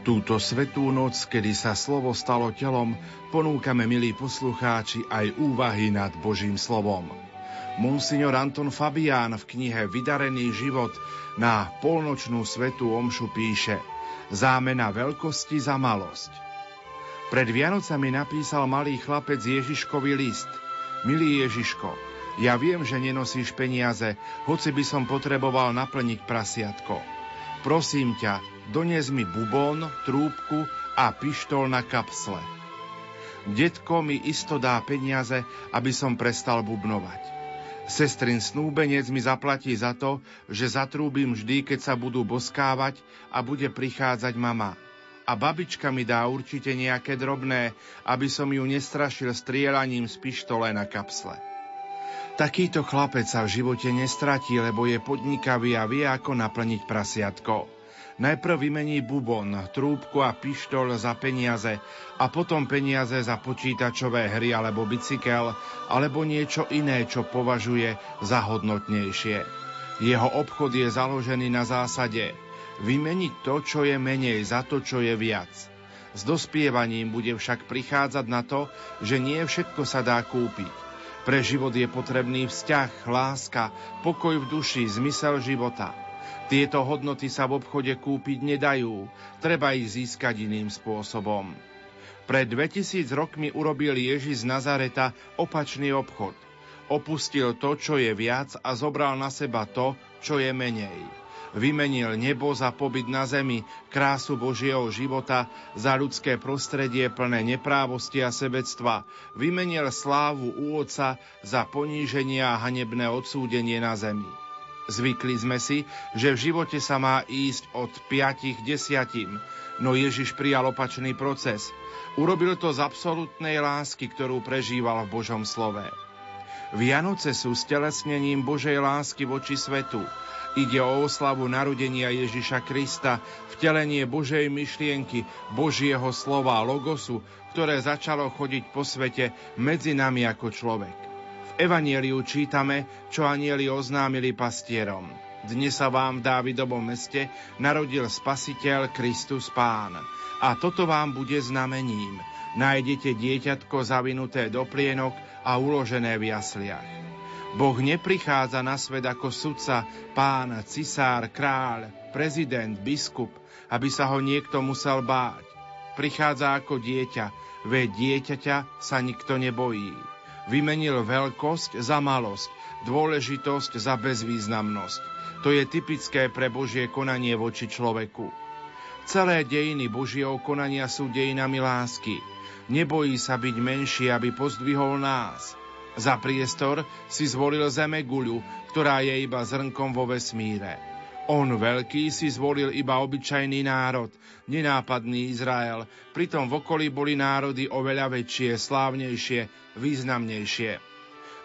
túto svetú noc, kedy sa slovo stalo telom, ponúkame, milí poslucháči, aj úvahy nad Božím slovom. Monsignor Anton Fabián v knihe Vydarený život na polnočnú svetú omšu píše Zámena veľkosti za malosť. Pred Vianocami napísal malý chlapec Ježiškový list. Milý Ježiško, ja viem, že nenosíš peniaze, hoci by som potreboval naplniť prasiatko. Prosím ťa, Dones mi bubón, trúbku a pištol na kapsle. Detko mi isto dá peniaze, aby som prestal bubnovať. Sestrin snúbenec mi zaplatí za to, že zatrúbim vždy, keď sa budú boskávať a bude prichádzať mama. A babička mi dá určite nejaké drobné, aby som ju nestrašil strielaním z pištole na kapsle. Takýto chlapec sa v živote nestratí, lebo je podnikavý a vie, ako naplniť prasiatko. Najprv vymení bubon, trúbku a pištol za peniaze a potom peniaze za počítačové hry alebo bicykel alebo niečo iné, čo považuje za hodnotnejšie. Jeho obchod je založený na zásade vymeniť to, čo je menej za to, čo je viac. S dospievaním bude však prichádzať na to, že nie všetko sa dá kúpiť. Pre život je potrebný vzťah, láska, pokoj v duši, zmysel života – tieto hodnoty sa v obchode kúpiť nedajú, treba ich získať iným spôsobom. Pred 2000 rokmi urobil Ježiš z Nazareta opačný obchod. Opustil to, čo je viac a zobral na seba to, čo je menej. Vymenil nebo za pobyt na zemi, krásu Božieho života za ľudské prostredie plné neprávosti a sebectva. Vymenil slávu u Otca za poníženie a hanebné odsúdenie na zemi. Zvykli sme si, že v živote sa má ísť od 5 desiatim, no Ježiš prijal opačný proces. Urobil to z absolútnej lásky, ktorú prežíval v Božom slove. Vianoce sú stelesnením Božej lásky voči svetu. Ide o oslavu narodenia Ježiša Krista, vtelenie Božej myšlienky, Božieho slova, logosu, ktoré začalo chodiť po svete medzi nami ako človek. Evanieliu čítame, čo anieli oznámili pastierom. Dnes sa vám v Dávidovom meste narodil Spasiteľ Kristus Pán. A toto vám bude znamením. Nájdete dieťatko zavinuté do plienok a uložené v jasliach. Boh neprichádza na svet ako sudca, pán, cisár, kráľ, prezident, biskup, aby sa ho niekto musel báť. Prichádza ako dieťa, veď dieťaťa sa nikto nebojí. Vymenil veľkosť za malosť, dôležitosť za bezvýznamnosť. To je typické pre Božie konanie voči človeku. Celé dejiny Božieho konania sú dejinami lásky. Nebojí sa byť menší, aby pozdvihol nás. Za priestor si zvolil zeme guľu, ktorá je iba zrnkom vo vesmíre. On veľký si zvolil iba obyčajný národ, nenápadný Izrael, pritom v okolí boli národy oveľa väčšie, slávnejšie, významnejšie.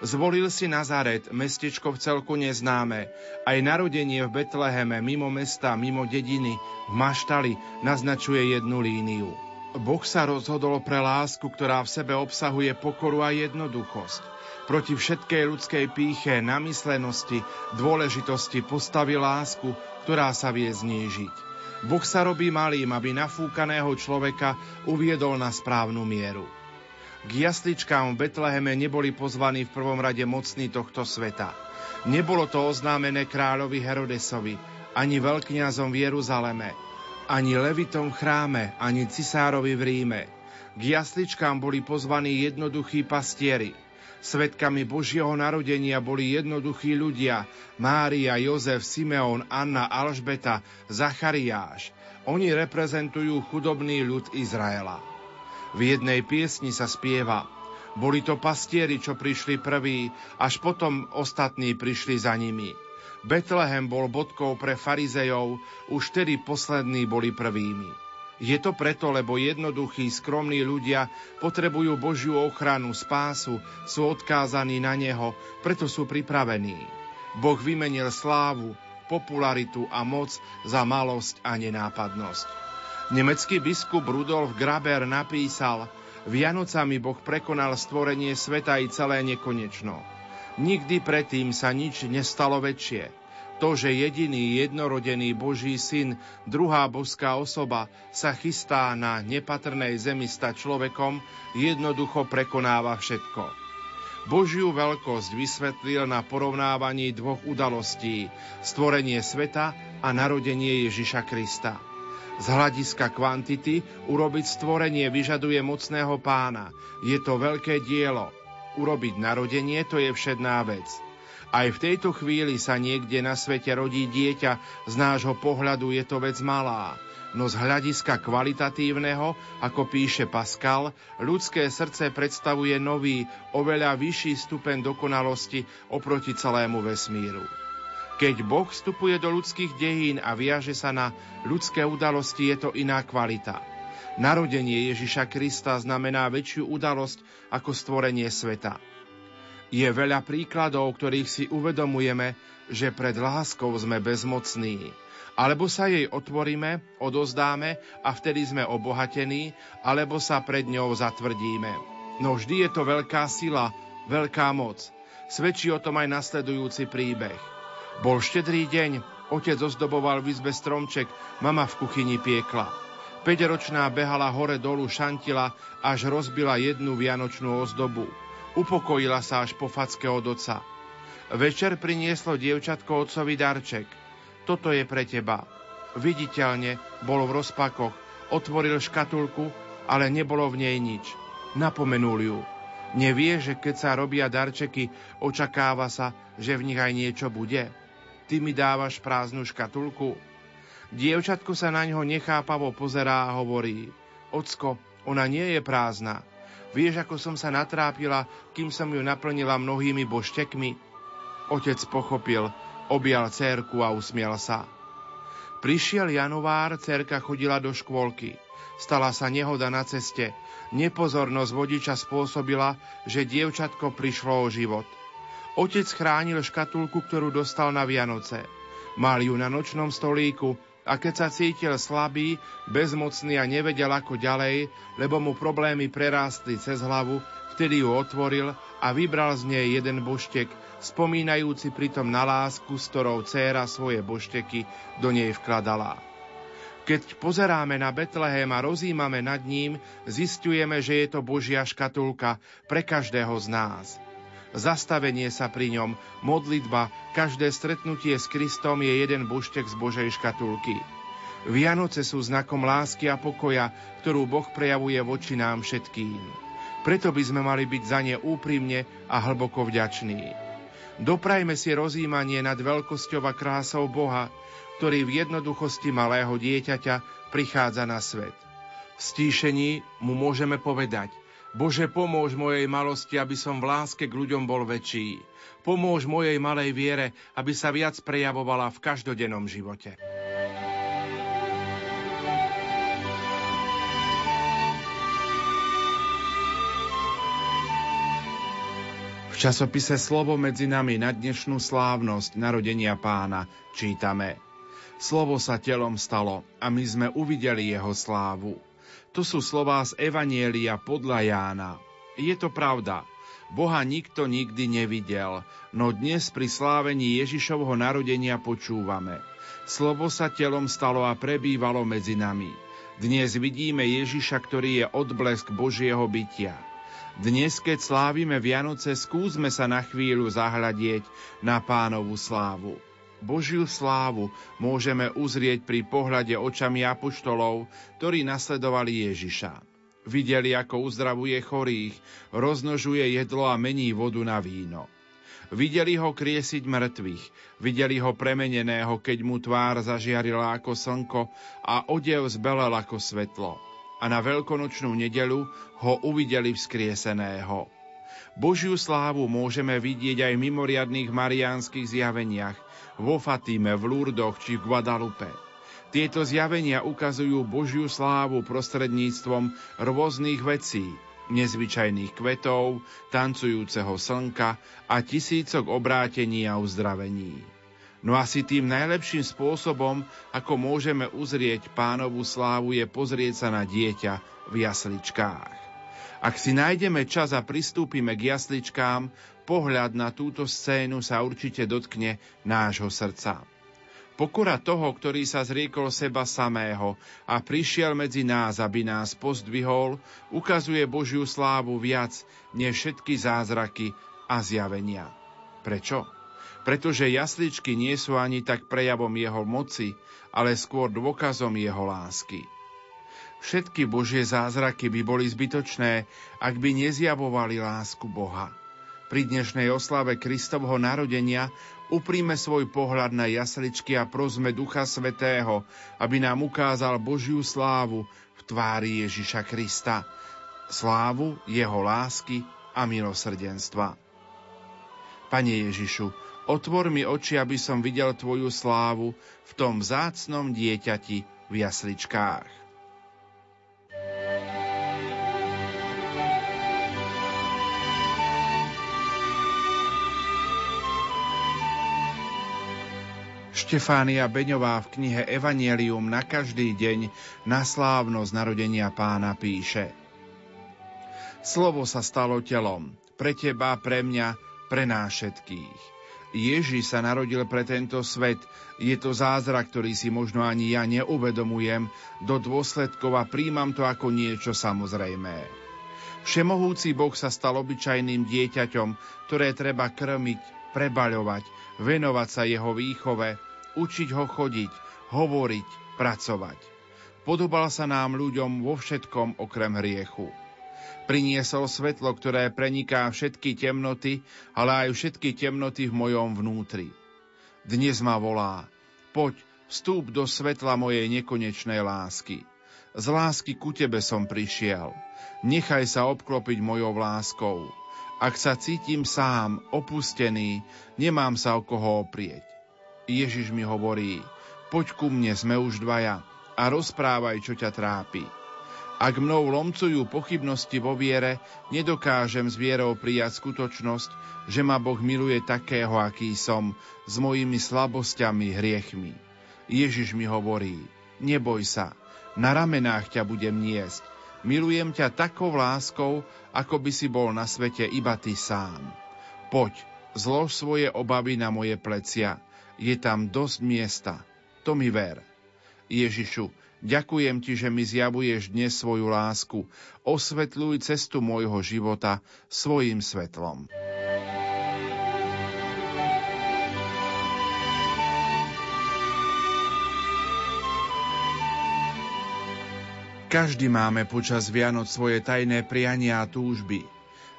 Zvolil si Nazaret, mestečko v celku neznáme. Aj narodenie v Betleheme, mimo mesta, mimo dediny, v Maštali, naznačuje jednu líniu. Boh sa rozhodol pre lásku, ktorá v sebe obsahuje pokoru a jednoduchosť proti všetkej ľudskej píche, namyslenosti, dôležitosti postaví lásku, ktorá sa vie znížiť. Boh sa robí malým, aby nafúkaného človeka uviedol na správnu mieru. K jasličkám v Betleheme neboli pozvaní v prvom rade mocní tohto sveta. Nebolo to oznámené kráľovi Herodesovi, ani veľkňazom v Jeruzaleme, ani levitom chráme, ani cisárovi v Ríme. K jasličkám boli pozvaní jednoduchí pastieri – Svetkami Božieho narodenia boli jednoduchí ľudia, Mária, Jozef, Simeón, Anna, Alžbeta, Zachariáš. Oni reprezentujú chudobný ľud Izraela. V jednej piesni sa spieva Boli to pastieri, čo prišli prví, až potom ostatní prišli za nimi. Betlehem bol bodkou pre farizejov, už tedy poslední boli prvými. Je to preto, lebo jednoduchí, skromní ľudia potrebujú Božiu ochranu, spásu, sú odkázaní na Neho, preto sú pripravení. Boh vymenil slávu, popularitu a moc za malosť a nenápadnosť. Nemecký biskup Rudolf Graber napísal, Vianocami Boh prekonal stvorenie sveta i celé nekonečno. Nikdy predtým sa nič nestalo väčšie. To, že jediný jednorodený Boží syn, druhá boská osoba, sa chystá na nepatrnej zemi stať človekom, jednoducho prekonáva všetko. Božiu veľkosť vysvetlil na porovnávaní dvoch udalostí – stvorenie sveta a narodenie Ježiša Krista. Z hľadiska kvantity urobiť stvorenie vyžaduje mocného pána. Je to veľké dielo. Urobiť narodenie to je všedná vec – aj v tejto chvíli sa niekde na svete rodí dieťa, z nášho pohľadu je to vec malá. No z hľadiska kvalitatívneho, ako píše Pascal, ľudské srdce predstavuje nový, oveľa vyšší stupeň dokonalosti oproti celému vesmíru. Keď Boh vstupuje do ľudských dejín a viaže sa na ľudské udalosti, je to iná kvalita. Narodenie Ježiša Krista znamená väčšiu udalosť ako stvorenie sveta. Je veľa príkladov, ktorých si uvedomujeme, že pred láskou sme bezmocní. Alebo sa jej otvoríme, odozdáme a vtedy sme obohatení, alebo sa pred ňou zatvrdíme. No vždy je to veľká sila, veľká moc. Svedčí o tom aj nasledujúci príbeh. Bol štedrý deň, otec ozdoboval v izbe stromček, mama v kuchyni piekla. Peťročná behala hore dolu šantila, až rozbila jednu vianočnú ozdobu. Upokojila sa až po facke od oca. Večer prinieslo dievčatko otcovi darček. Toto je pre teba. Viditeľne bol v rozpakoch, otvoril škatulku, ale nebolo v nej nič. Napomenul ju. Nevie, že keď sa robia darčeky, očakáva sa, že v nich aj niečo bude. Ty mi dávaš prázdnu škatulku. Dievčatko sa na ňo nechápavo pozerá a hovorí. Ocko, ona nie je prázdna. Vieš, ako som sa natrápila, kým som ju naplnila mnohými boštekmi? Otec pochopil, objal cérku a usmiel sa. Prišiel január, cerka chodila do škôlky. Stala sa nehoda na ceste. Nepozornosť vodiča spôsobila, že dievčatko prišlo o život. Otec chránil škatulku, ktorú dostal na Vianoce. Mal ju na nočnom stolíku a keď sa cítil slabý, bezmocný a nevedel ako ďalej, lebo mu problémy prerástli cez hlavu, vtedy ju otvoril a vybral z nej jeden boštek, spomínajúci pritom na lásku, s ktorou dcéra svoje bošteky do nej vkladala. Keď pozeráme na Betlehem a rozímame nad ním, zistujeme, že je to Božia škatulka pre každého z nás – zastavenie sa pri ňom, modlitba, každé stretnutie s Kristom je jeden buštek z Božej škatulky. Vianoce sú znakom lásky a pokoja, ktorú Boh prejavuje voči nám všetkým. Preto by sme mali byť za ne úprimne a hlboko vďační. Doprajme si rozímanie nad veľkosťou a krásou Boha, ktorý v jednoduchosti malého dieťaťa prichádza na svet. V stíšení mu môžeme povedať – Bože, pomôž mojej malosti, aby som v láske k ľuďom bol väčší. Pomôž mojej malej viere, aby sa viac prejavovala v každodennom živote. V časopise Slovo medzi nami na dnešnú slávnosť narodenia pána čítame Slovo sa telom stalo a my sme uvideli jeho slávu. To sú slová z Evanielia podľa Jána. Je to pravda. Boha nikto nikdy nevidel, no dnes pri slávení Ježišovho narodenia počúvame. Slovo sa telom stalo a prebývalo medzi nami. Dnes vidíme Ježiša, ktorý je odblesk Božieho bytia. Dnes, keď slávime Vianoce, skúsme sa na chvíľu zahľadieť na pánovú slávu. Božiu slávu môžeme uzrieť pri pohľade očami apoštolov, ktorí nasledovali Ježiša. Videli, ako uzdravuje chorých, roznožuje jedlo a mení vodu na víno. Videli ho kriesiť mŕtvych, videli ho premeneného, keď mu tvár zažiarila ako slnko a odev zbelel ako svetlo. A na veľkonočnú nedelu ho uvideli vzkrieseného. Božiu slávu môžeme vidieť aj v mimoriadných mariánskych zjaveniach, vo Fatíme, v Lurdoch či v Guadalupe. Tieto zjavenia ukazujú Božiu slávu prostredníctvom rôznych vecí, nezvyčajných kvetov, tancujúceho slnka a tisícok obrátení a uzdravení. No asi tým najlepším spôsobom, ako môžeme uzrieť pánovú slávu, je pozrieť sa na dieťa v jasličkách. Ak si nájdeme čas a pristúpime k jasličkám, pohľad na túto scénu sa určite dotkne nášho srdca. Pokora toho, ktorý sa zriekol seba samého a prišiel medzi nás, aby nás pozdvihol, ukazuje Božiu slávu viac než všetky zázraky a zjavenia. Prečo? Pretože jasličky nie sú ani tak prejavom jeho moci, ale skôr dôkazom jeho lásky. Všetky Božie zázraky by boli zbytočné, ak by nezjavovali lásku Boha. Pri dnešnej oslave Kristovho narodenia Upríme svoj pohľad na jasličky a prosme Ducha Svetého, aby nám ukázal Božiu slávu v tvári Ježiša Krista. Slávu jeho lásky a milosrdenstva. Pane Ježišu, otvor mi oči, aby som videl Tvoju slávu v tom vzácnom dieťati v jasličkách. Štefánia Beňová v knihe Evangelium na každý deň na slávnosť narodenia pána píše Slovo sa stalo telom, pre teba, pre mňa, pre nás všetkých. Ježiš sa narodil pre tento svet, je to zázrak, ktorý si možno ani ja neuvedomujem do dôsledkov a príjmam to ako niečo samozrejmé. Všemohúci Boh sa stal obyčajným dieťaťom, ktoré treba krmiť, prebaľovať, venovať sa jeho výchove, učiť ho chodiť, hovoriť, pracovať. Podobal sa nám ľuďom vo všetkom okrem hriechu. Priniesol svetlo, ktoré preniká všetky temnoty, ale aj všetky temnoty v mojom vnútri. Dnes ma volá, poď, vstúp do svetla mojej nekonečnej lásky. Z lásky ku tebe som prišiel. Nechaj sa obklopiť mojou láskou. Ak sa cítim sám, opustený, nemám sa o koho oprieť. Ježiš mi hovorí, poď ku mne, sme už dvaja a rozprávaj, čo ťa trápi. Ak mnou lomcujú pochybnosti vo viere, nedokážem s vierou prijať skutočnosť, že ma Boh miluje takého, aký som, s mojimi slabosťami, hriechmi. Ježiš mi hovorí, neboj sa, na ramenách ťa budem niesť. Milujem ťa takou láskou, ako by si bol na svete iba ty sám. Poď, zlož svoje obavy na moje plecia, je tam dosť miesta. To mi ver. Ježišu, ďakujem ti, že mi zjavuješ dnes svoju lásku. Osvetľuj cestu môjho života svojim svetlom. Každý máme počas Vianoc svoje tajné priania a túžby –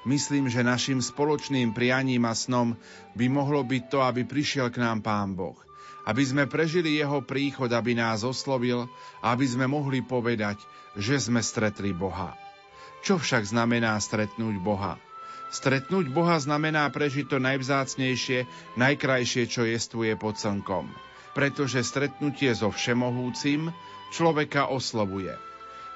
Myslím, že našim spoločným prianím a snom by mohlo byť to, aby prišiel k nám Pán Boh. Aby sme prežili Jeho príchod, aby nás oslovil aby sme mohli povedať, že sme stretli Boha. Čo však znamená stretnúť Boha? Stretnúť Boha znamená prežiť to najvzácnejšie, najkrajšie, čo jestvuje pod slnkom. Pretože stretnutie so Všemohúcim človeka oslovuje –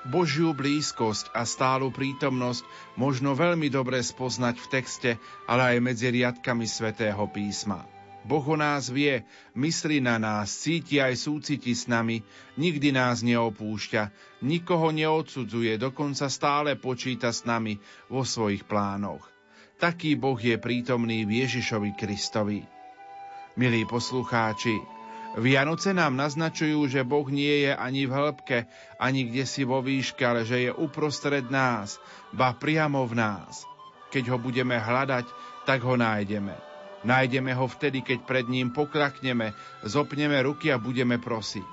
Božiu blízkosť a stálu prítomnosť možno veľmi dobre spoznať v texte, ale aj medzi riadkami svätého písma. Boh o nás vie, myslí na nás, cíti aj súciti s nami, nikdy nás neopúšťa, nikoho neodsudzuje, dokonca stále počíta s nami vo svojich plánoch. Taký Boh je prítomný v Ježišovi Kristovi. Milí poslucháči, Vianoce nám naznačujú, že Boh nie je ani v hĺbke, ani kde si vo výške, ale že je uprostred nás, ba priamo v nás. Keď ho budeme hľadať, tak ho nájdeme. Nájdeme ho vtedy, keď pred ním poklakneme, zopneme ruky a budeme prosiť.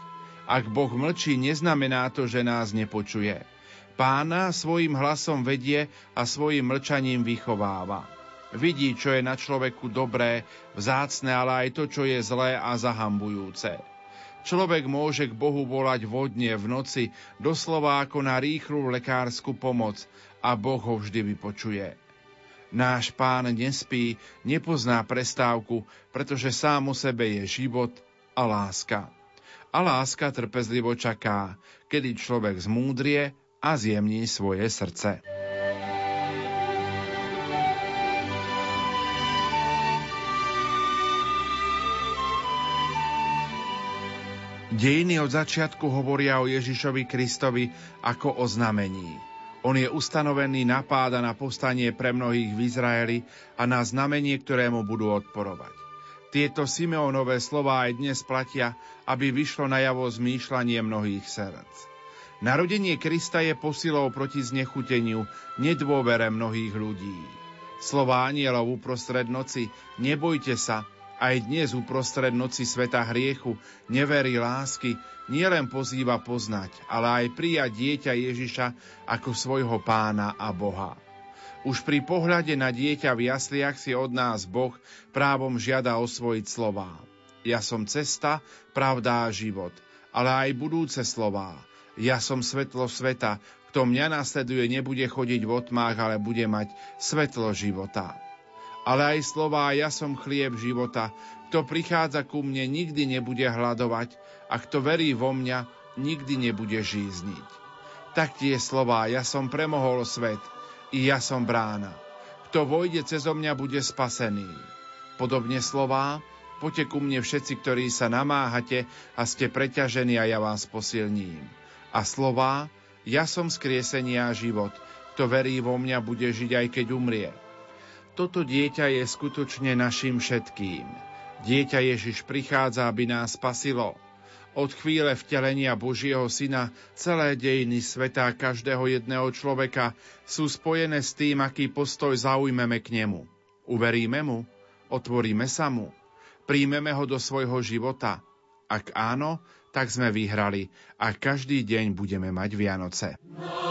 Ak Boh mlčí, neznamená to, že nás nepočuje. Pána svojim hlasom vedie a svojim mlčaním vychováva. Vidí, čo je na človeku dobré, vzácne, ale aj to, čo je zlé a zahambujúce. Človek môže k Bohu volať vodne v noci, doslova ako na rýchlu lekárskú pomoc a Boh ho vždy vypočuje. Náš pán nespí, nepozná prestávku, pretože sám o sebe je život a láska. A láska trpezlivo čaká, kedy človek zmúdrie a zjemní svoje srdce. Dejiny od začiatku hovoria o Ježišovi Kristovi ako o znamení. On je ustanovený na páda na postanie pre mnohých v Izraeli a na znamenie, ktorému budú odporovať. Tieto Simeonové slová aj dnes platia, aby vyšlo najavo zmýšľanie mnohých srdc. Narodenie Krista je posilou proti znechuteniu, nedôvere mnohých ľudí. Slová anielov uprostred noci, nebojte sa, aj dnes uprostred noci sveta hriechu, neverí lásky, nielen pozýva poznať, ale aj prijať dieťa Ježiša ako svojho pána a Boha. Už pri pohľade na dieťa v jasliach si od nás Boh právom žiada osvojiť slová. Ja som cesta, pravda a život, ale aj budúce slová. Ja som svetlo sveta, kto mňa nasleduje, nebude chodiť v otmách, ale bude mať svetlo života ale aj slová ja som chlieb života. Kto prichádza ku mne, nikdy nebude hľadovať a kto verí vo mňa, nikdy nebude žízniť. Tak tie slová ja som premohol svet, i ja som brána. Kto vojde cez mňa, bude spasený. Podobne slová, poďte ku mne všetci, ktorí sa namáhate a ste preťažení a ja vás posilním. A slová, ja som skriesenia a život. Kto verí vo mňa, bude žiť aj keď umrie toto dieťa je skutočne našim všetkým. Dieťa Ježiš prichádza, aby nás spasilo. Od chvíle vtelenia Božieho Syna celé dejiny sveta každého jedného človeka sú spojené s tým, aký postoj zaujmeme k nemu. Uveríme mu? Otvoríme sa mu? Príjmeme ho do svojho života? Ak áno, tak sme vyhrali a každý deň budeme mať Vianoce. No.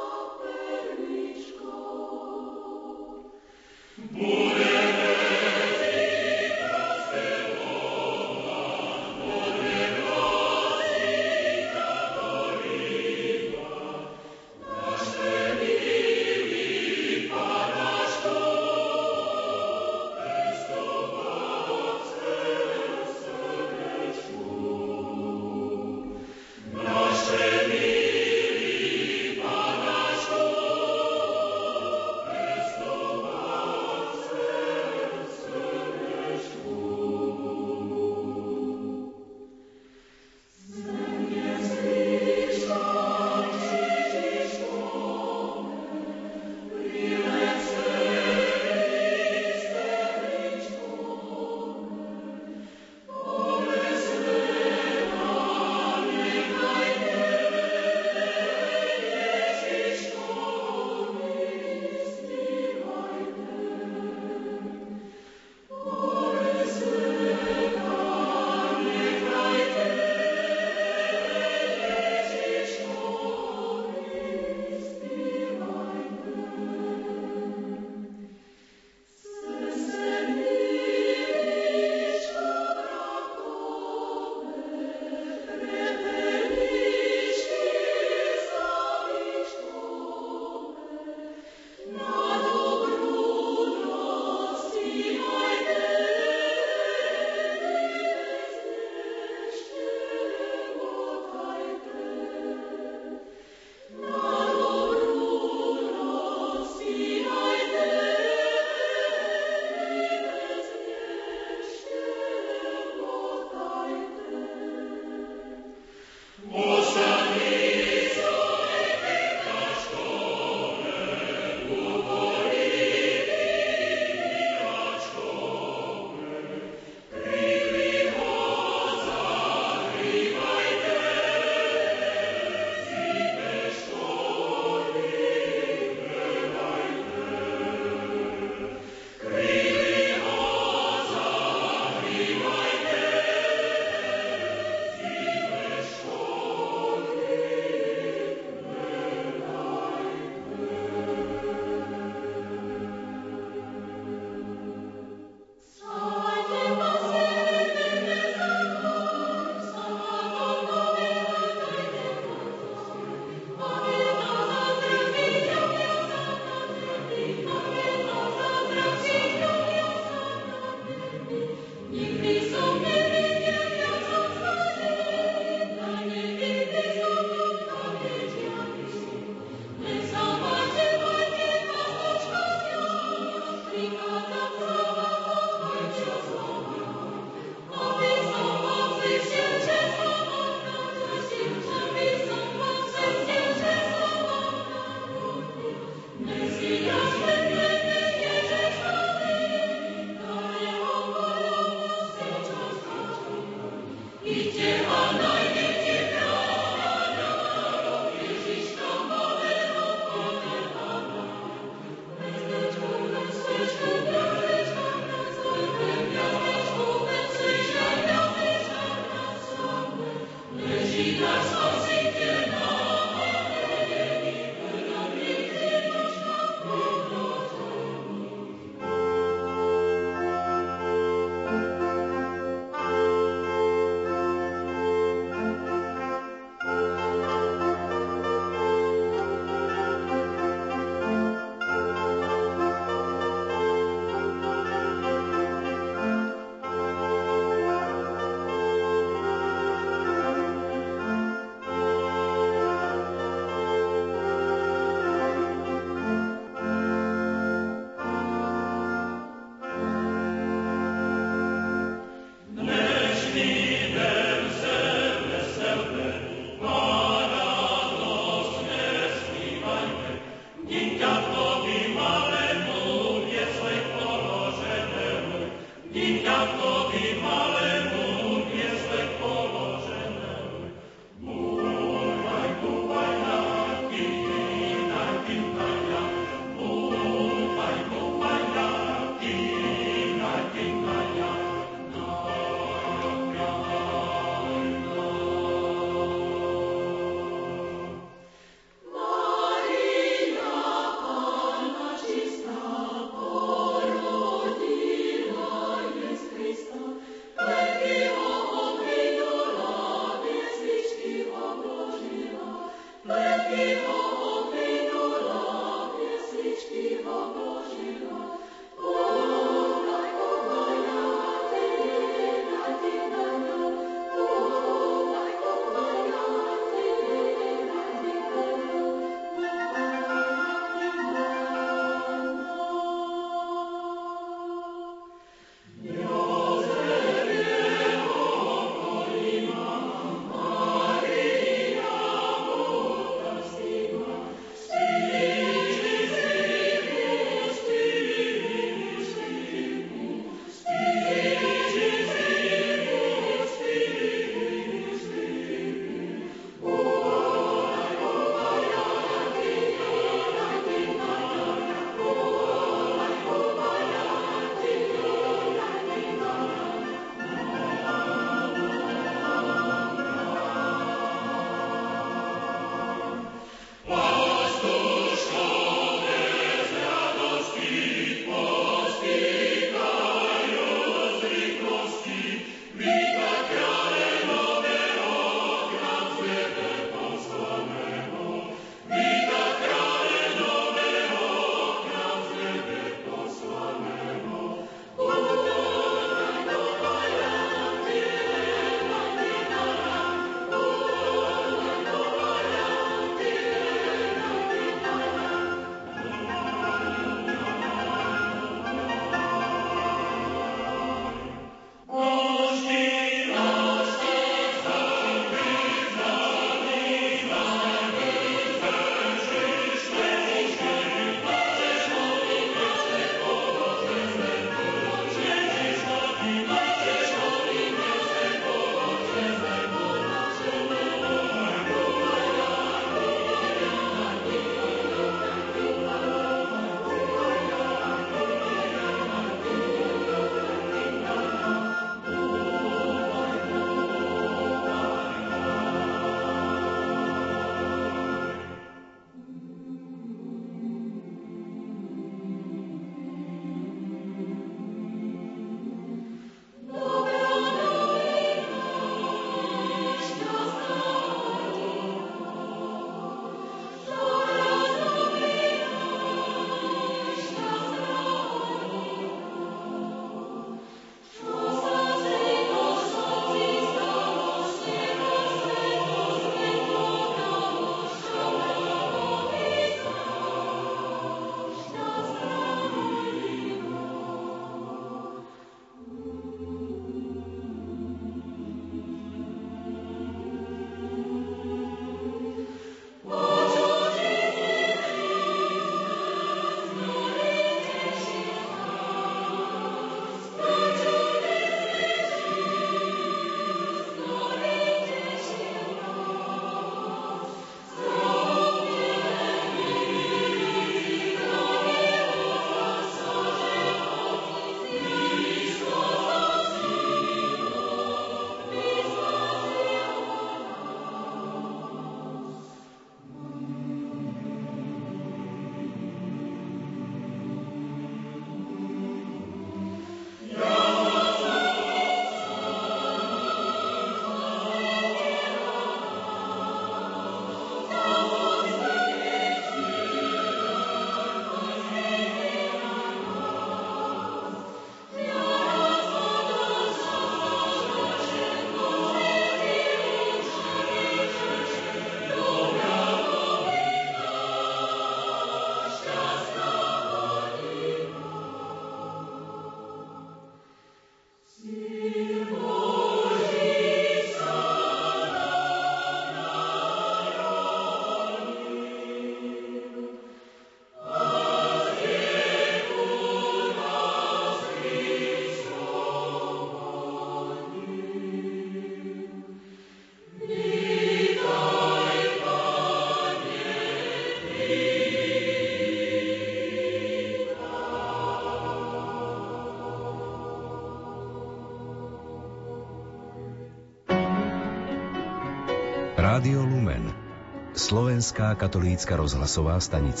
Slovenská katolícka rozhlasová stanica